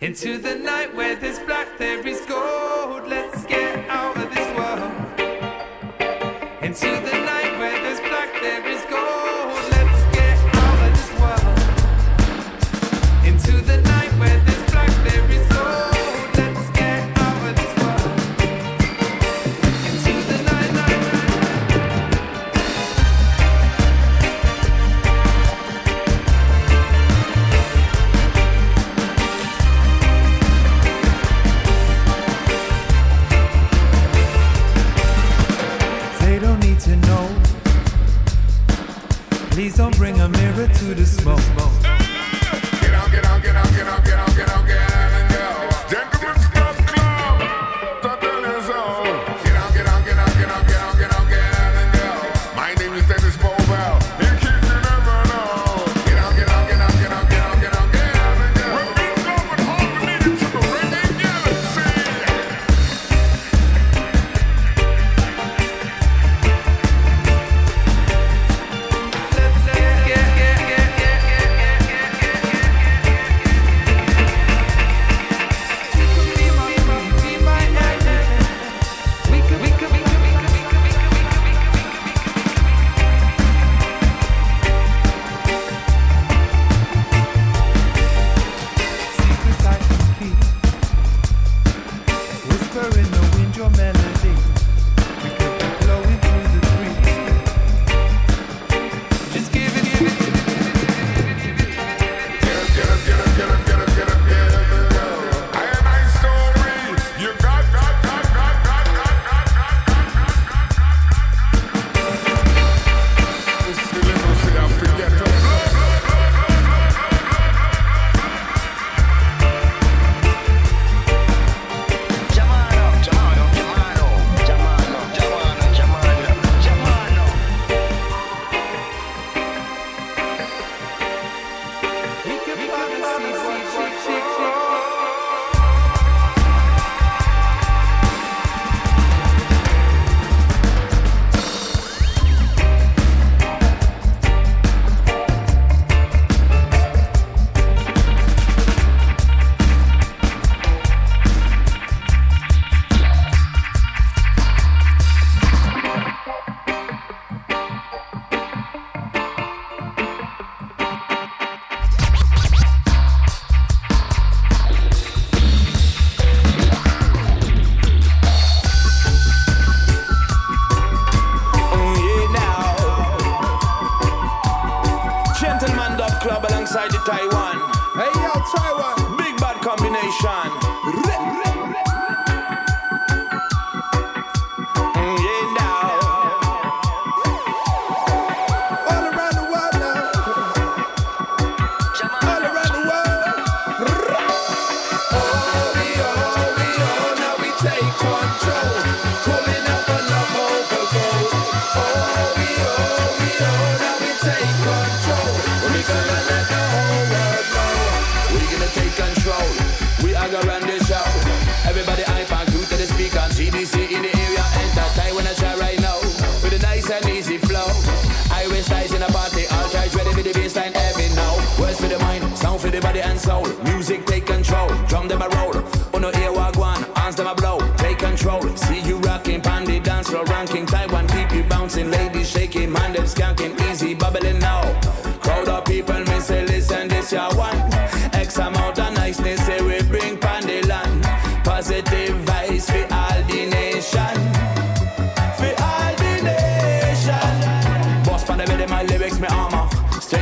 Into the night where there's black, there is gold. Let's get out of this world. Into the night to the smoke.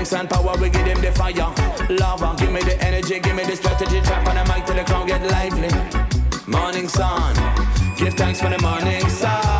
Force and power, we give them the fire. Love and give me the energy, give me the strategy. Trap on the mic till the crowd get lively. Morning sun, give thanks for the morning sun.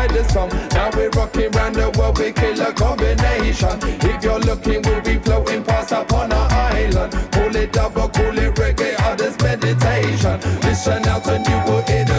inside the sun. Now we're rocking round the world, we kill a combination. If you're looking, we'll be floating past upon our island. Call it double, call it reggae, others meditation. Listen out and you will hear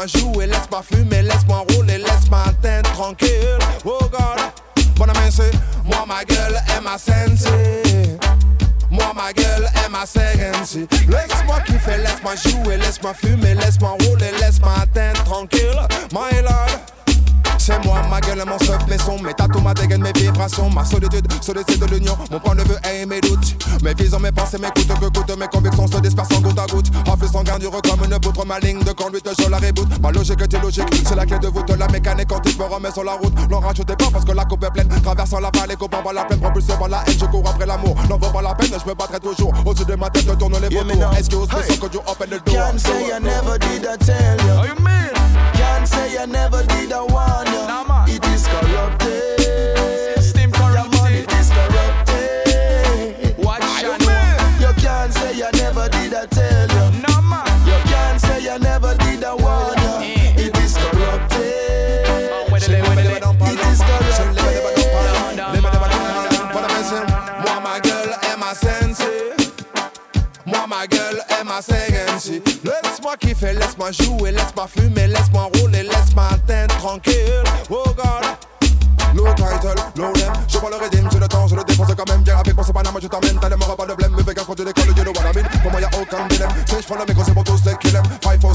moi jouer, laisse pas fumer je la reboot. Ma logique est illogique, c'est la clé de voûte, la mécanique quand il me remet sur la route. N'en rajoutez pas parce que la coupe est pleine. Traversant la vallée, coupant par la plaine, propulsé par la haine, je cours après l'amour. N'en vaut pas la peine, je me battrai toujours. Au-dessus de ma tête, tourne les vautours. Excuse me, so could you open the door? Can't say I never did I tell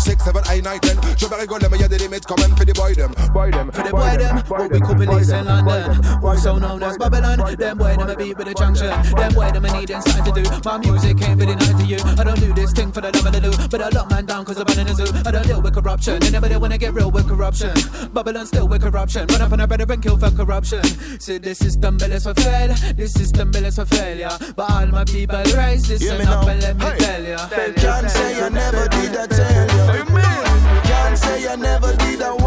se 7, 8, 9, 10 Je vais rigoler, mais y'a des limites quand même Fais des boy them, boy them. For the boy them, what we call police in London. So known as Babylon? Them boy them a beat with a junction. Them boy them a needing something to do. My music ain't really nothing to you. I don't do this thing for the love of the loot. But I lock man down cause I'm in a zoo. I don't deal with corruption. They never they wanna get real with corruption? Babylon still with corruption. Run up on a brother and kill for corruption. See this system built for fail. This system built for failure. But all my people rise This Hear and me up now. and let me Hey. tell ya. Can't say I never did I tell How you? Can't say I never did I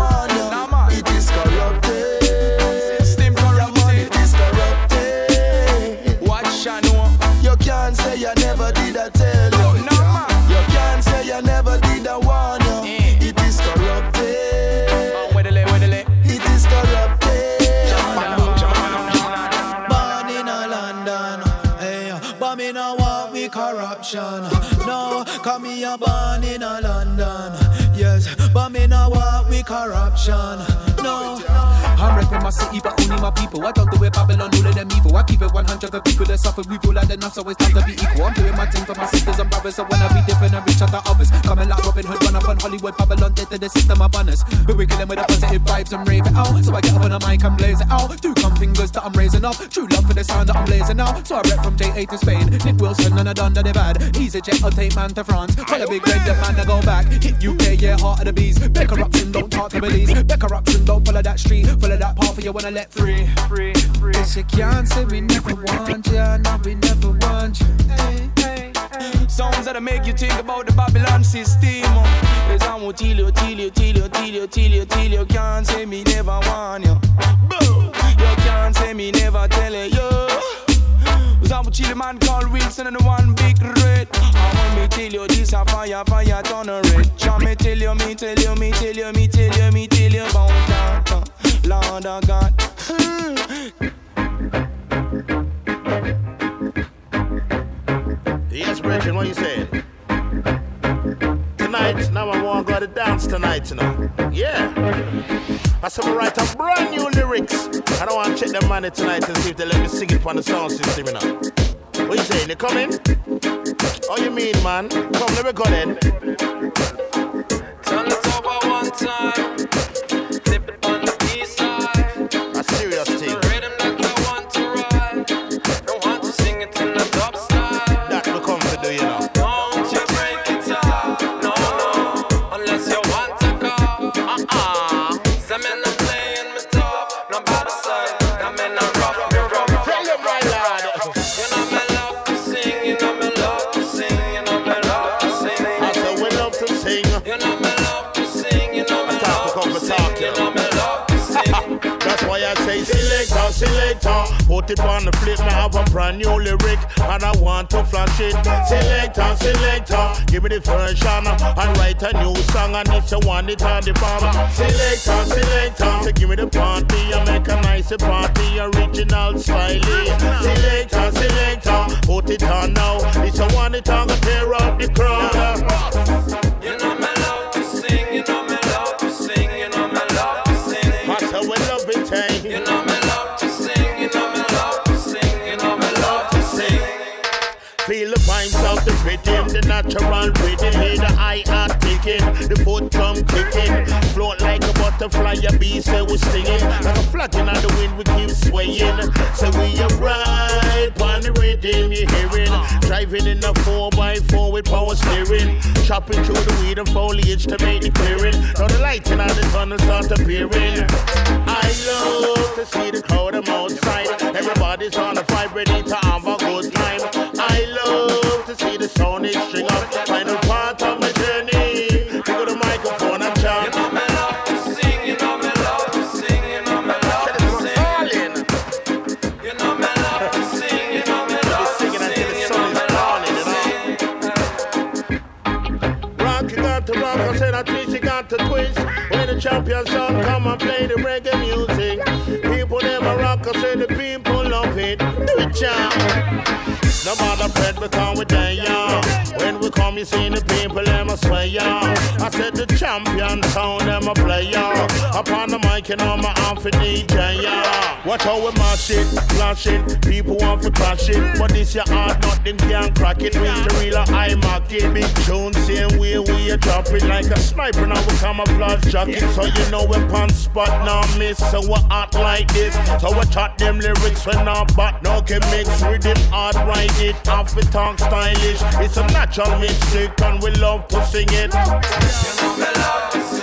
corruption. I'm my city, but only my people. I don't do it Babylon, all of them evil. I keep it 100 for people that suffer. We feel like enough, so it's time to be equal. I'm doing my thing for my sisters and brothers. I wanna be different and richer than others. Coming like Robin Hood, run up on Hollywood, Babylon, dead to the system of banners. But we kill them with the positive vibes and rave it out. So I get up on the mic and blaze it out. Two come fingers that I'm raising up. True love for the sound that I'm blazing out. So I rep from JA to Spain. Nick Wilson and I done they bad. Easy jet, I'll take man to France. Call a big red, that man I go back. Hit UK, yeah, heart of the bees. Big corruption, don't talk to police. Big corruption, don't follow that street. Follow that path for you wanna let free. Free, free. Cause you can't say we never want you. No, we never want you. Hey, hey, hey. Sounds that make you think about the Babylon system. Cause I won't tell you, tell you, tell you, tell you, tell you, tell you. Can't say me never want you. You can't say me never tell you. Cause I'm a chilly man called Wilson and the one big red. I want me tell you this a fire, fire turn red. Try me tell you, me tell you, me tell you, me tell you, me tell you about that. Lord of God. Yes, Brethren, what you saying? Tonight, now I want to go to dance tonight, you know. Yeah. I said, I write a brand new lyrics. I don't want to check the money tonight and see if they let me sing it on the sound system, you know. What you saying? You coming? Oh, you mean, man? Come, let me go then. Turn it over one time. Selector. Put it on the flip, now have a brand new lyric, and I want to flash it. Selector, selector, give me the version uh, and write a new song, and if you want it on the bomb. Selector, selector, so give me the party, and make a nice party, original style. Selector, selector, put it on now. If you want it on, tear up the crowd. Uh. You know Feel the vibes of the rhythm, the natural rhythm. Hear the eye are ticking, the foot drum kicking. Float like a butterfly, a bee, say we stinging. Like a flag in the wind, we keep swaying. So we are right, on the rhythm, you hearing. Driving in a 4x4 with power steering. Chopping through the weed and foliage to make the clearing. Now the light in the tunnel start appearing. I love to see the crowd, I'm outside. Everybody's on a fight, ready to the champion song come and play the reggae music. People never rock, I said the people love it. Do it, champ. No matter Fred, we come with them, yeah. When we come, you see the people, them a sway, yeah. I said the champion sound, them a play, yeah. Upon the mic, you know my arm for DJ, yeah. Watch how we mash it, flash it. People want to crash it, but this your hard, nothing can crack it. Reach the real I mark it. Big tune, same way we drop it like a sniper. Now we camouflage jacket, so you know we pan spot now miss. So we act like this, so we chat them lyrics when not but no can mix rhythm hard write it. Half it talk stylish, it's a natural mistake and we love to sing it. You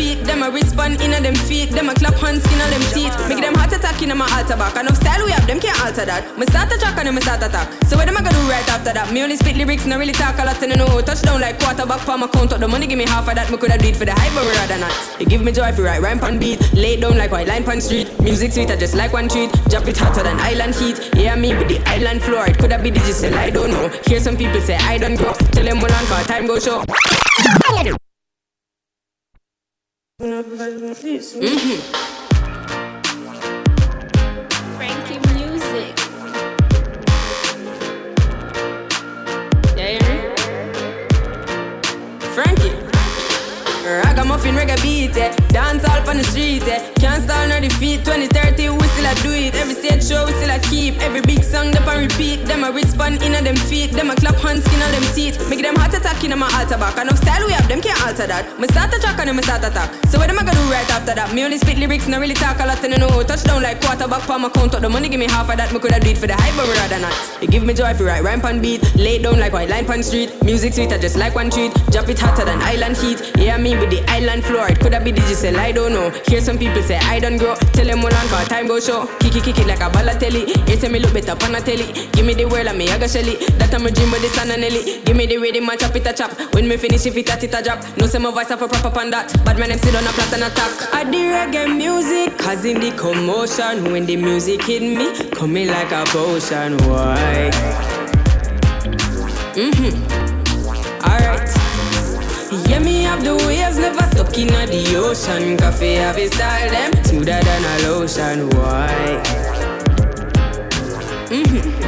song, them a respond in them feet. Them a clap hands, on them teeth. Make them heart attack in my altar back. Enough style we have, them can't alter that. Me start a track and me start attack. So what am I gonna do right after that? Me only spit lyrics, not really talk a lot, and I know. Touchdown like quarterback for my count up. The money give me half of that. Me coulda do it for the hype, but rather not. It give me joy if you write rhyme on beat. Lay down like white line on street. Music sweet, I just like one treat. Drop it hotter than island heat. Yeah, me with the island floor. It coulda be digital, I don't know. Hear some people say I don't grow. Tell them well on for time go show. Mhm. Yeah? Frankie. Ragamuffin reggae beat, eh. Dance all on the street, eh. Can't stall nor defeat. 2030, we still do it. Every stage show, we still a keep. Every big song, them a repeat. Them a respond in them feet. Them a clap hands, skin on them teeth. Make them heart attack in my altar back. Enough style we have, them can't alter that. Me start a track and then me start attack. So what am I gonna do right after that? Me only spit lyrics, not really talk a lot, and I know. Touchdown like quarterback, palm my count up. The money give me half of that. Me coulda do it for the hype, but rather not. It give me joy if you write rhyme on beat. Lay down like white line on street. Music sweet, I just like one treat. Drop it hotter than island heat. Yeah, me with the island floor. It coulda be digital, I don't know. Hear some people say I don't grow. Tell them well on for time go show. Kick it, kick it like a Balotelli. You say me look better on a telly. Give me the world and me I go shelly. That I'm a dream the sun and Nelly. Give me the rhythm and chop it a chop. When me finish if it a tit a drop. No say my voice a proper on that. But my name sit on a plat and attack. I do reggae music, cause in the commotion. When the music hit me, coming like a potion. Why? Mm-hmm. Alright. Have the waves never stuck in the ocean. Coffee have a style them smoother than a lotion. Why? Mm-hmm.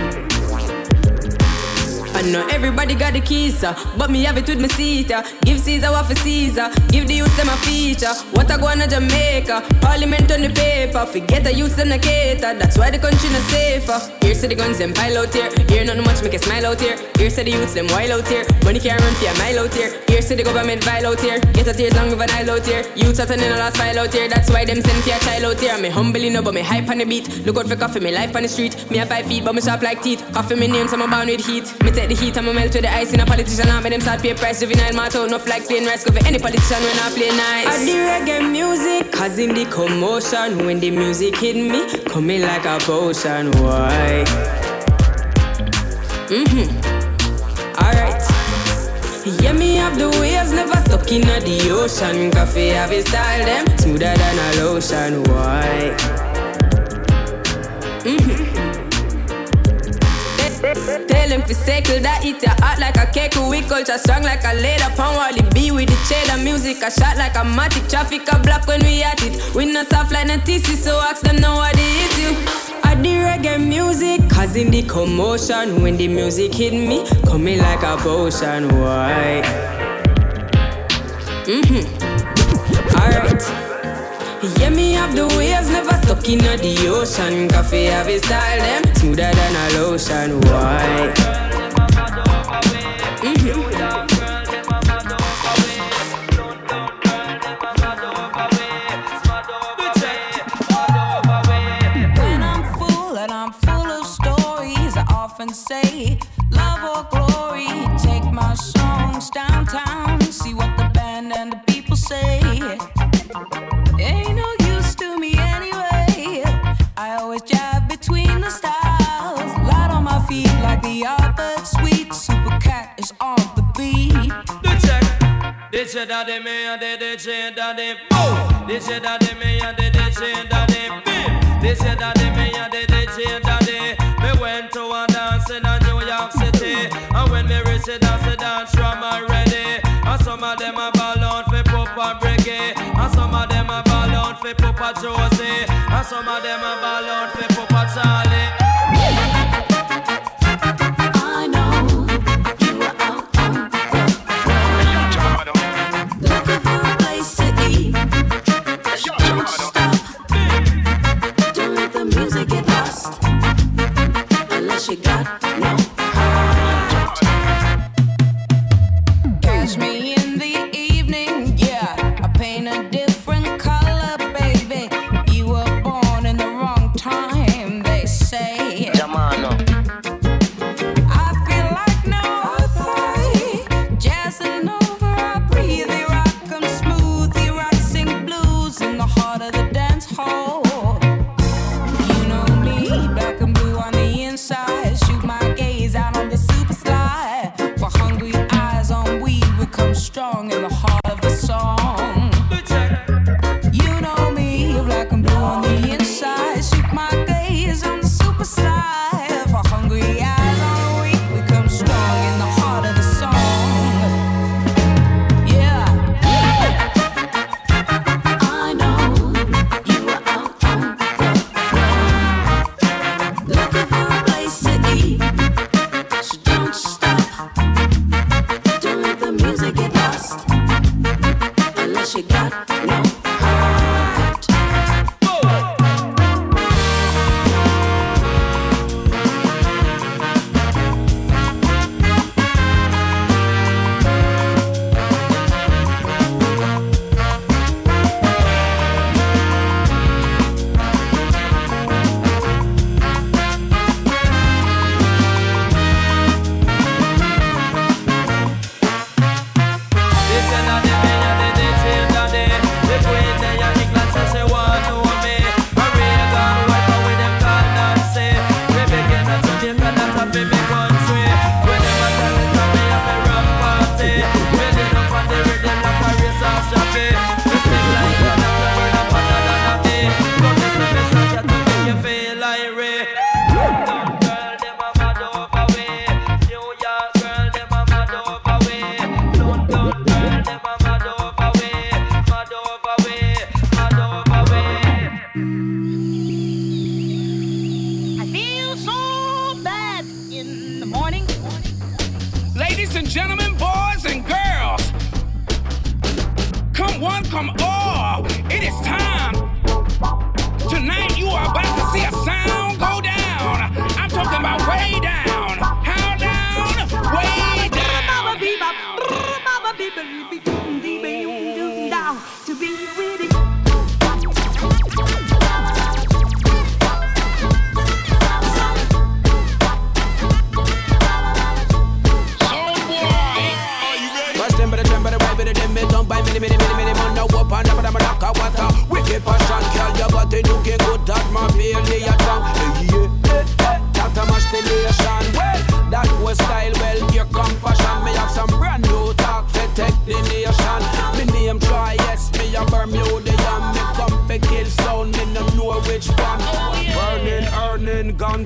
Know everybody got the keys, uh, but me have it with me seat. Uh. Give Caesar what for Caesar, give the youth them a feature. What I go on to Jamaica, Parliament on the paper. Forget the youth them the cater, that's why the country not safer. Here say the guns them pile out here, here nothing much make a smile out here. Here say the youths them wild out here, money can't run for a mile out here. Here say the government vile out here, get a tears long of an aisle out here. Youths are turning a last file out here, that's why them send for a child out here. Me humbly know, but me hype on the beat. Look out for coffee, me life on the street. Me have five feet, but me sharp like teeth. Coffee me name, so I'm bound with heat. Me take the heat, I'm a melt with the ice in a politician. I make them start pay price, juvenile mat out, no like plain rice. For any politician when I play nice. I do reggae music, cause in the commotion, when the music hit me, coming like a potion. Why? Mm-hmm. Alright. Yeah, me have the waves never stuck in the ocean. Coffee have a style them smoother than a lotion. Why? Mm-hmm. Tell him to circle that eat ya hot like a cake. We culture strong like a leather Pound. Wally B with the cheddar music A shot like a matic. Traffic a block when we at it. We not soft like TC So ask them now what the issue. I the reggae music causing the commotion When the music hit me Coming like a potion Why? Mm-hmm. Alright. Yeah, me have the waves never stuck in the ocean. Coffee have a style them smoother than a lotion. Why? Mm-hmm. When I'm full and I'm full of stories, I often say, the other Sweet. Super cat is on the beat. DJ daddy me and the DJ daddy boom. DJ daddy me and the DJ daddy beam. DJ daddy me and the DJ daddy. Me went to a dance in New York City, and when me reach the dance, the dance drum are ready. And some of them a ball for Papa Briggy, and some of them a ball for Papa Josie, and some of them a ball for Papa Charlie.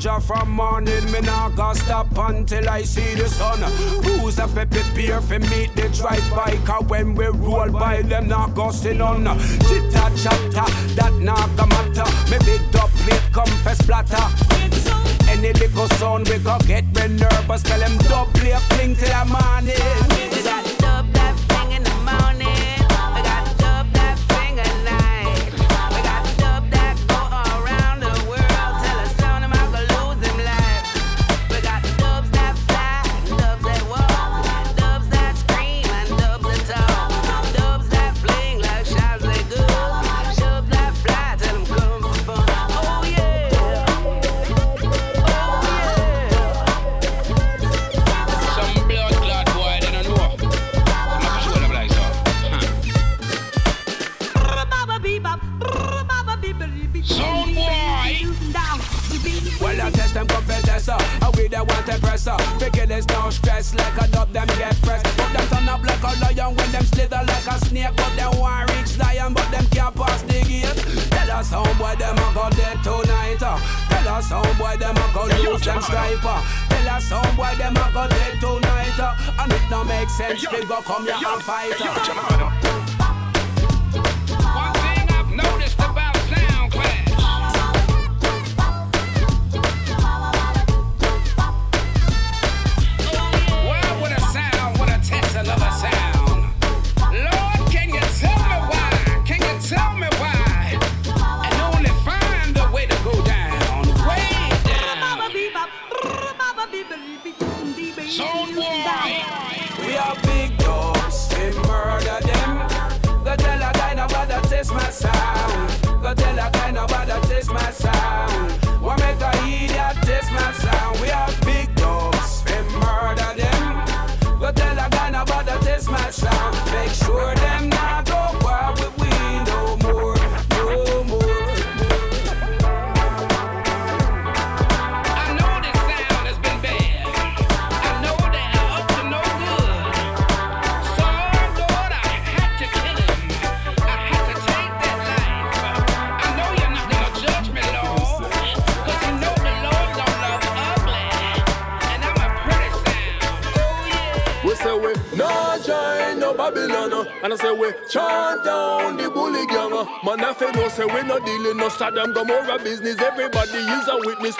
Ganja from morning. Me nah gonna stop until I see the sun. Who's have prepare for meet the drive by? Cause when we roll by, them not go sit on. Chitta chatta, that not go matter. Me big up plate come for splatter. Any little sound we go get me nervous. Tell them double play fling till the morning.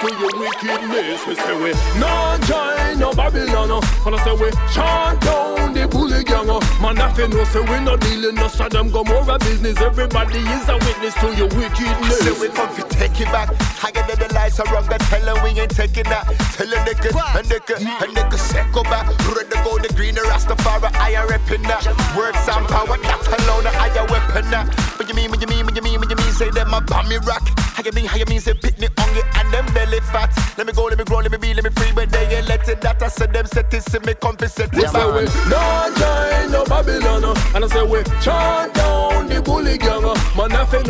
A to your wickedness We say we no join no Babylon uh, And I say we chant down the bully gang uh. Man I fi know say we no dealing no Sodom Gomorrah business Everybody is a witness to your wickedness Say we come to take it back. Higher than the lights are wrong, tell them we ain't taking that. Tell a nigga, a nigga, a nigga, circle back. Red the gold, the green, the Rastafari, I am repping that. Words and power, that alone, I am weapon that. What you mean, what you mean, what you mean, what you mean, say them a bomb me rock. How you mean, how you mean, say picnic hungry and them belly fat. Let me go, let me grow, let me be, let me free, but they ain't let it that. I said them set it, see me compensate We it say we no join no Babylon And I say we chant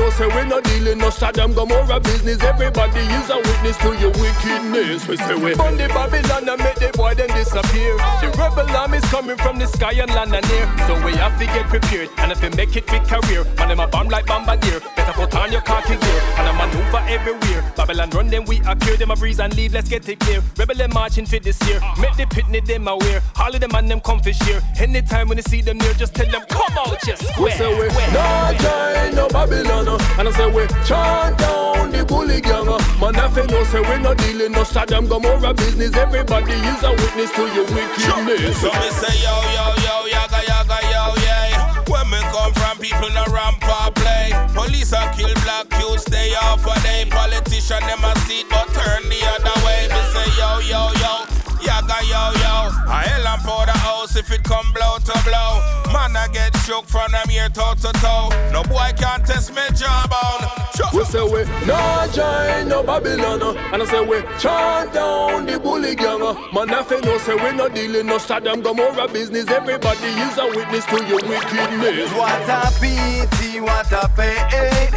know say we no dealing no Sodom a business. Everybody is a witness to your wickedness. We say we burn the Babylon and make the boy them disappear. The rebel army's coming from the sky and land and air. So we have to get prepared And if we make it big career. Man them a bomb like bombardier. Better put on your khaki gear And a maneuver everywhere. Babylon run them we appear Them a breeze and leave let's get it clear. Rebel them marching for this year. Make the pitney them aware All of them and them come for share. Anytime when you see them near Just tell them come out just We square say we no join no Babylon uh, And I say we chant down the bully gang. Man I fi know say we no dealing no Sodom Gomorrah business Everybody is a witness to your wickedness So me say yo yo yo yaga yaga yo yeah. When me come from people no ramp or play. Police a kill black youths stay off a day. Politician them a seat but turn the other way. Me say yo yo yo yaga yo yo. A hell and powder house if it come blow to blow. Man I get shook from them here toe to toe. No boy can test me jawbone. We say we no join no Babylon uh, And I say we chant down the bully gang uh. Man I fi know say we no dealing no Sodom Gomorrah business Everybody is a witness to your wickedness What a pity, what a pain.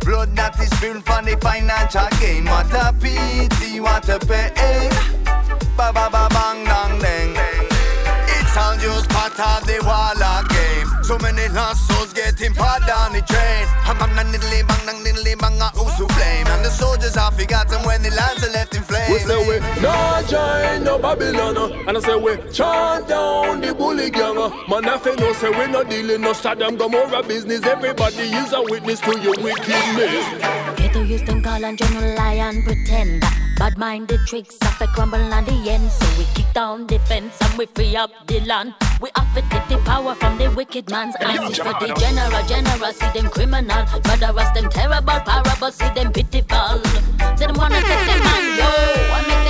Blood that is spilled for the financial gain. What a pity, what a pain. Ba ba ba bang dang dang. Of the walla game. So many lost souls getting part on the train. Ham ham nan diddly bang dang diddly bang a who's to blame. And the soldiers are forgotten when the lands are left in flames. We say we No join no Babylon. uh, And I say we chant down the bully gang. uh. Man, I say no, say we no dealing no Sodom Gomorrah business. Everybody is a witness to your wickedness. Ghetto used them call and general lie and pretend. Bad minded tricks have to crumble on the end. So we kick down the fence and we free up the land. We have to take the power from the wicked man's hands. For the general, general, see them criminal. Murderers, them terrible, parable, see them pitiful. Say them wanna take them man, yo.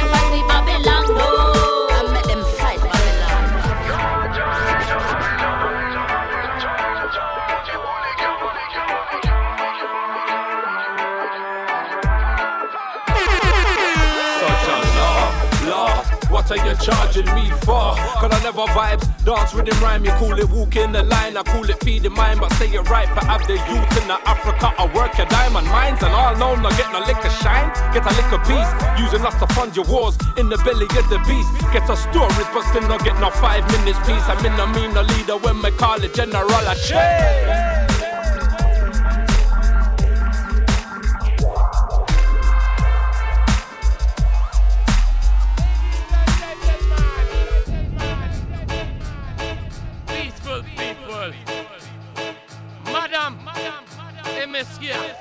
What are charging me for? Cause I never vibes, dance rhythm rhyme. You call it walking the line, I call it feeding mine. But say it right, for have the youth in the Africa. I work your diamond mines and all known, not get no liquor shine. Get a liquor piece, using us to fund your wars in the belly of the beast. Get a stories, but still not get no five minutes peace. I'm in a mean the leader when me call it general. I change. Et messieurs.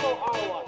And carry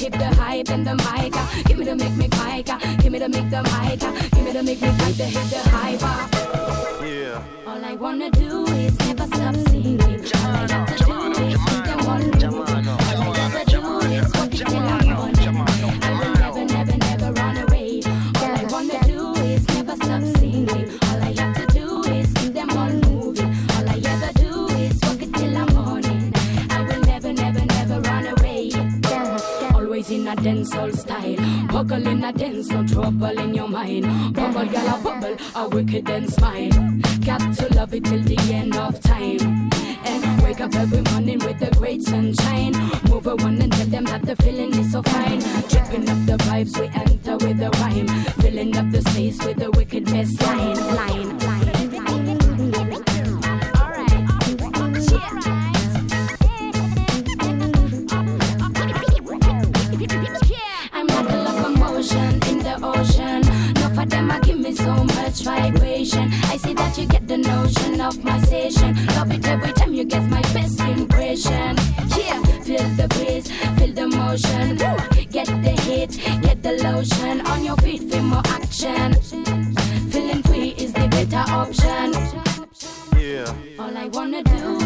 hip, the hype and the mic. Give me the make me mic. Give me the make the mic. Give me the make me back the hip, the hype. Yeah. All I wanna do is never stop singing. All I have to dancehall style. Buckle in a dance, no trouble in your mind. Bubble, gal, a bubble, a wicked and smile. Got to love it till the end of time. And wake up every morning with the great sunshine. Move a one and tell them that the feeling is so fine. Tripping up the vibes, we enter with a rhyme. Filling up the space with the wicked best line. Line, motion. On your feet, feel more action. Feeling free is the better option. Yeah. All I wanna do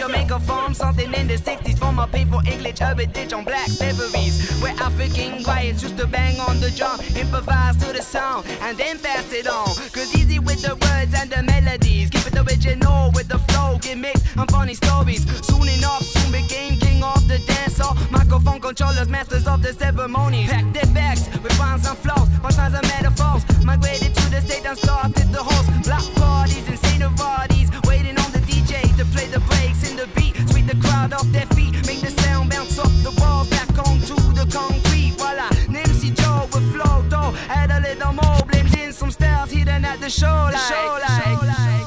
Jamaica farm, something in the 60s from a painful English Ditch on black slaveries. Where African riots used to bang on the drum, improvise to the sound, and then pass it on. Cause easy with the words and the melodies, keep it original with the flow, get mixed and funny stories. Soon enough, soon became king of the dance hall. Microphone controllers, masters of the ceremonies. Packed their bags with rhymes and flows, punchlines and metaphors. Migrated to the state and started the host. Block parties and parties, waiting on the DJ to play the off their feet, make the sound bounce off the wall back onto the concrete. Voila, Nipsey Joe with flow though, add a little more, blend in some styles hidden at the show, like, show, like. The show, like.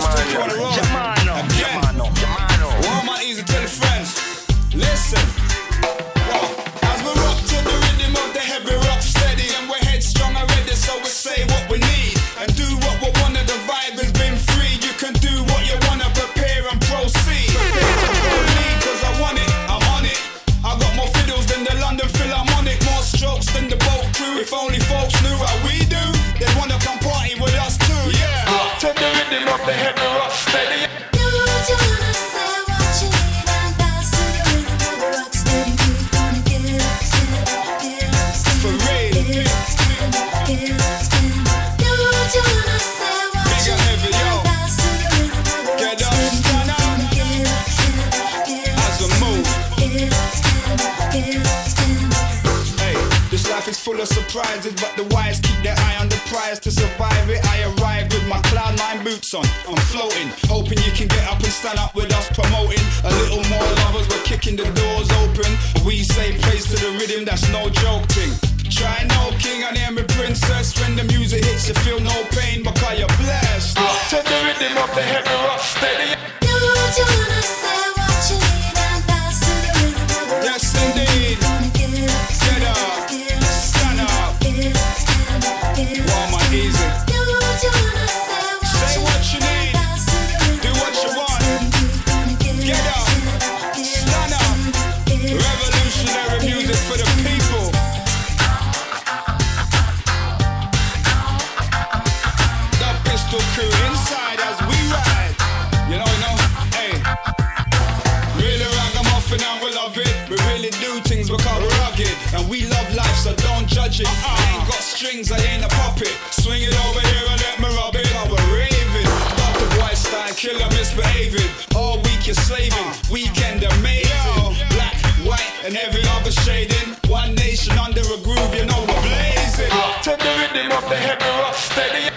mind. Full surprises, but the wise keep their eye on the prize to survive it. I arrived with my cloud nine boots on. I'm floating, hoping you can get up and stand up with us promoting. A little more lovers, we're kicking the doors open. We say praise to the rhythm, that's no joke thing. Try no king and hear me princess. When the music hits, you feel no pain because you're blessed. To the rhythm of the heavy rock steady. We do things because we're rugged. And we love life, so don't judge it. I ain't got strings, I ain't a puppet. Swing it over here and let me rub it. I we're raving. Dr. Boy style, killer misbehaving. All week you're slaving, weekend amazing. Black, white, and every other shading. One nation under a groove, you know we're blazing. To the rhythm of the heavy rock steady.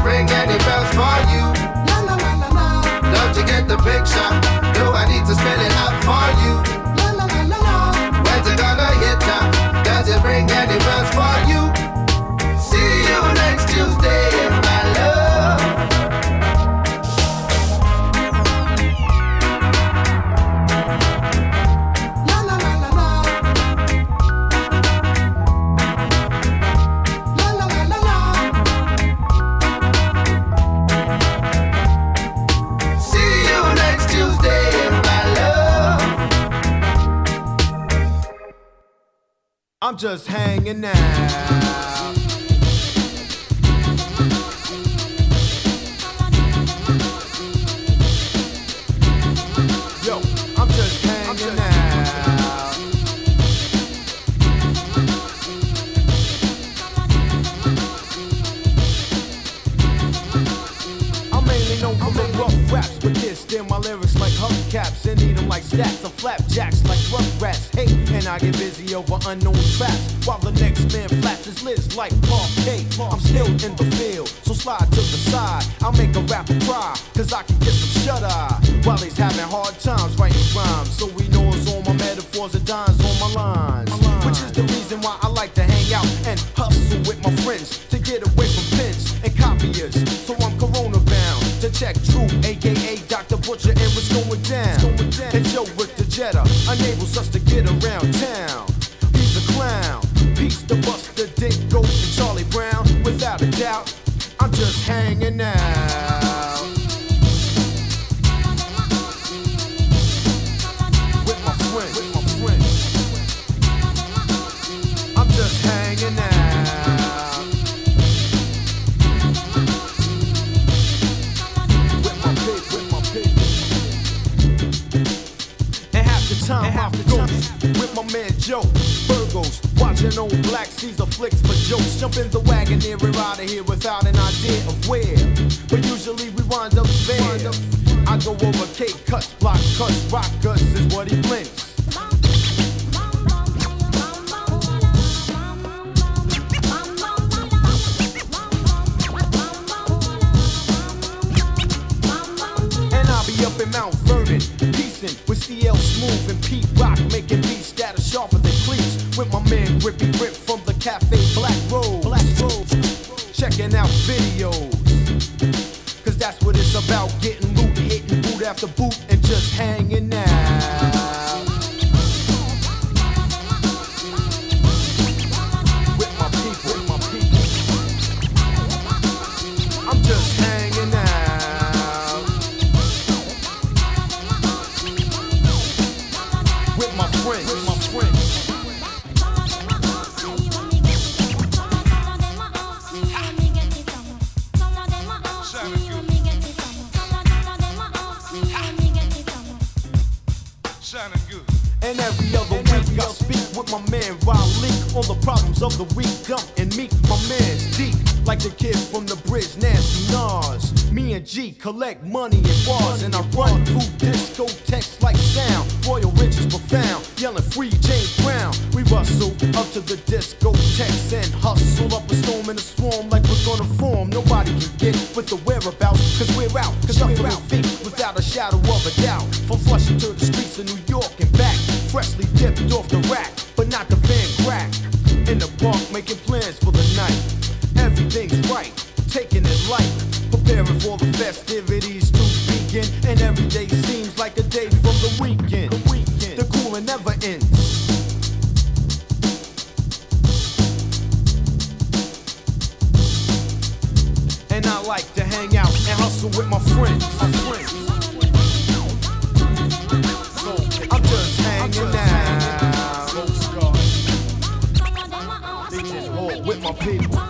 didn't ring any bells for you. La la la la la. Don't you get the picture? Do I need to spell it out for you? La la la la la. When's it gonna hit ya? Does it ring any bells for you? I'm just hanging out. Jump in the wagon, and we're out of here without an idea of where. yelling free James Brown. We rustle up to the discotheques and hustle up a storm in a swarm like we're gonna form. Nobody can get with the whereabouts, cause we're out, cause we're out feet without a shadow of a doubt. From Flushing to the streets of New York and back, freshly dipped off the rack, but not the van crack. In the park, making plans for the night. Everything's right, taking it light, preparing for the festivities to begin, and every day seems like a day from the weekend. Cooling never ends. And I like to hang out and hustle with my friends. My friends. Just hanging out. With my people.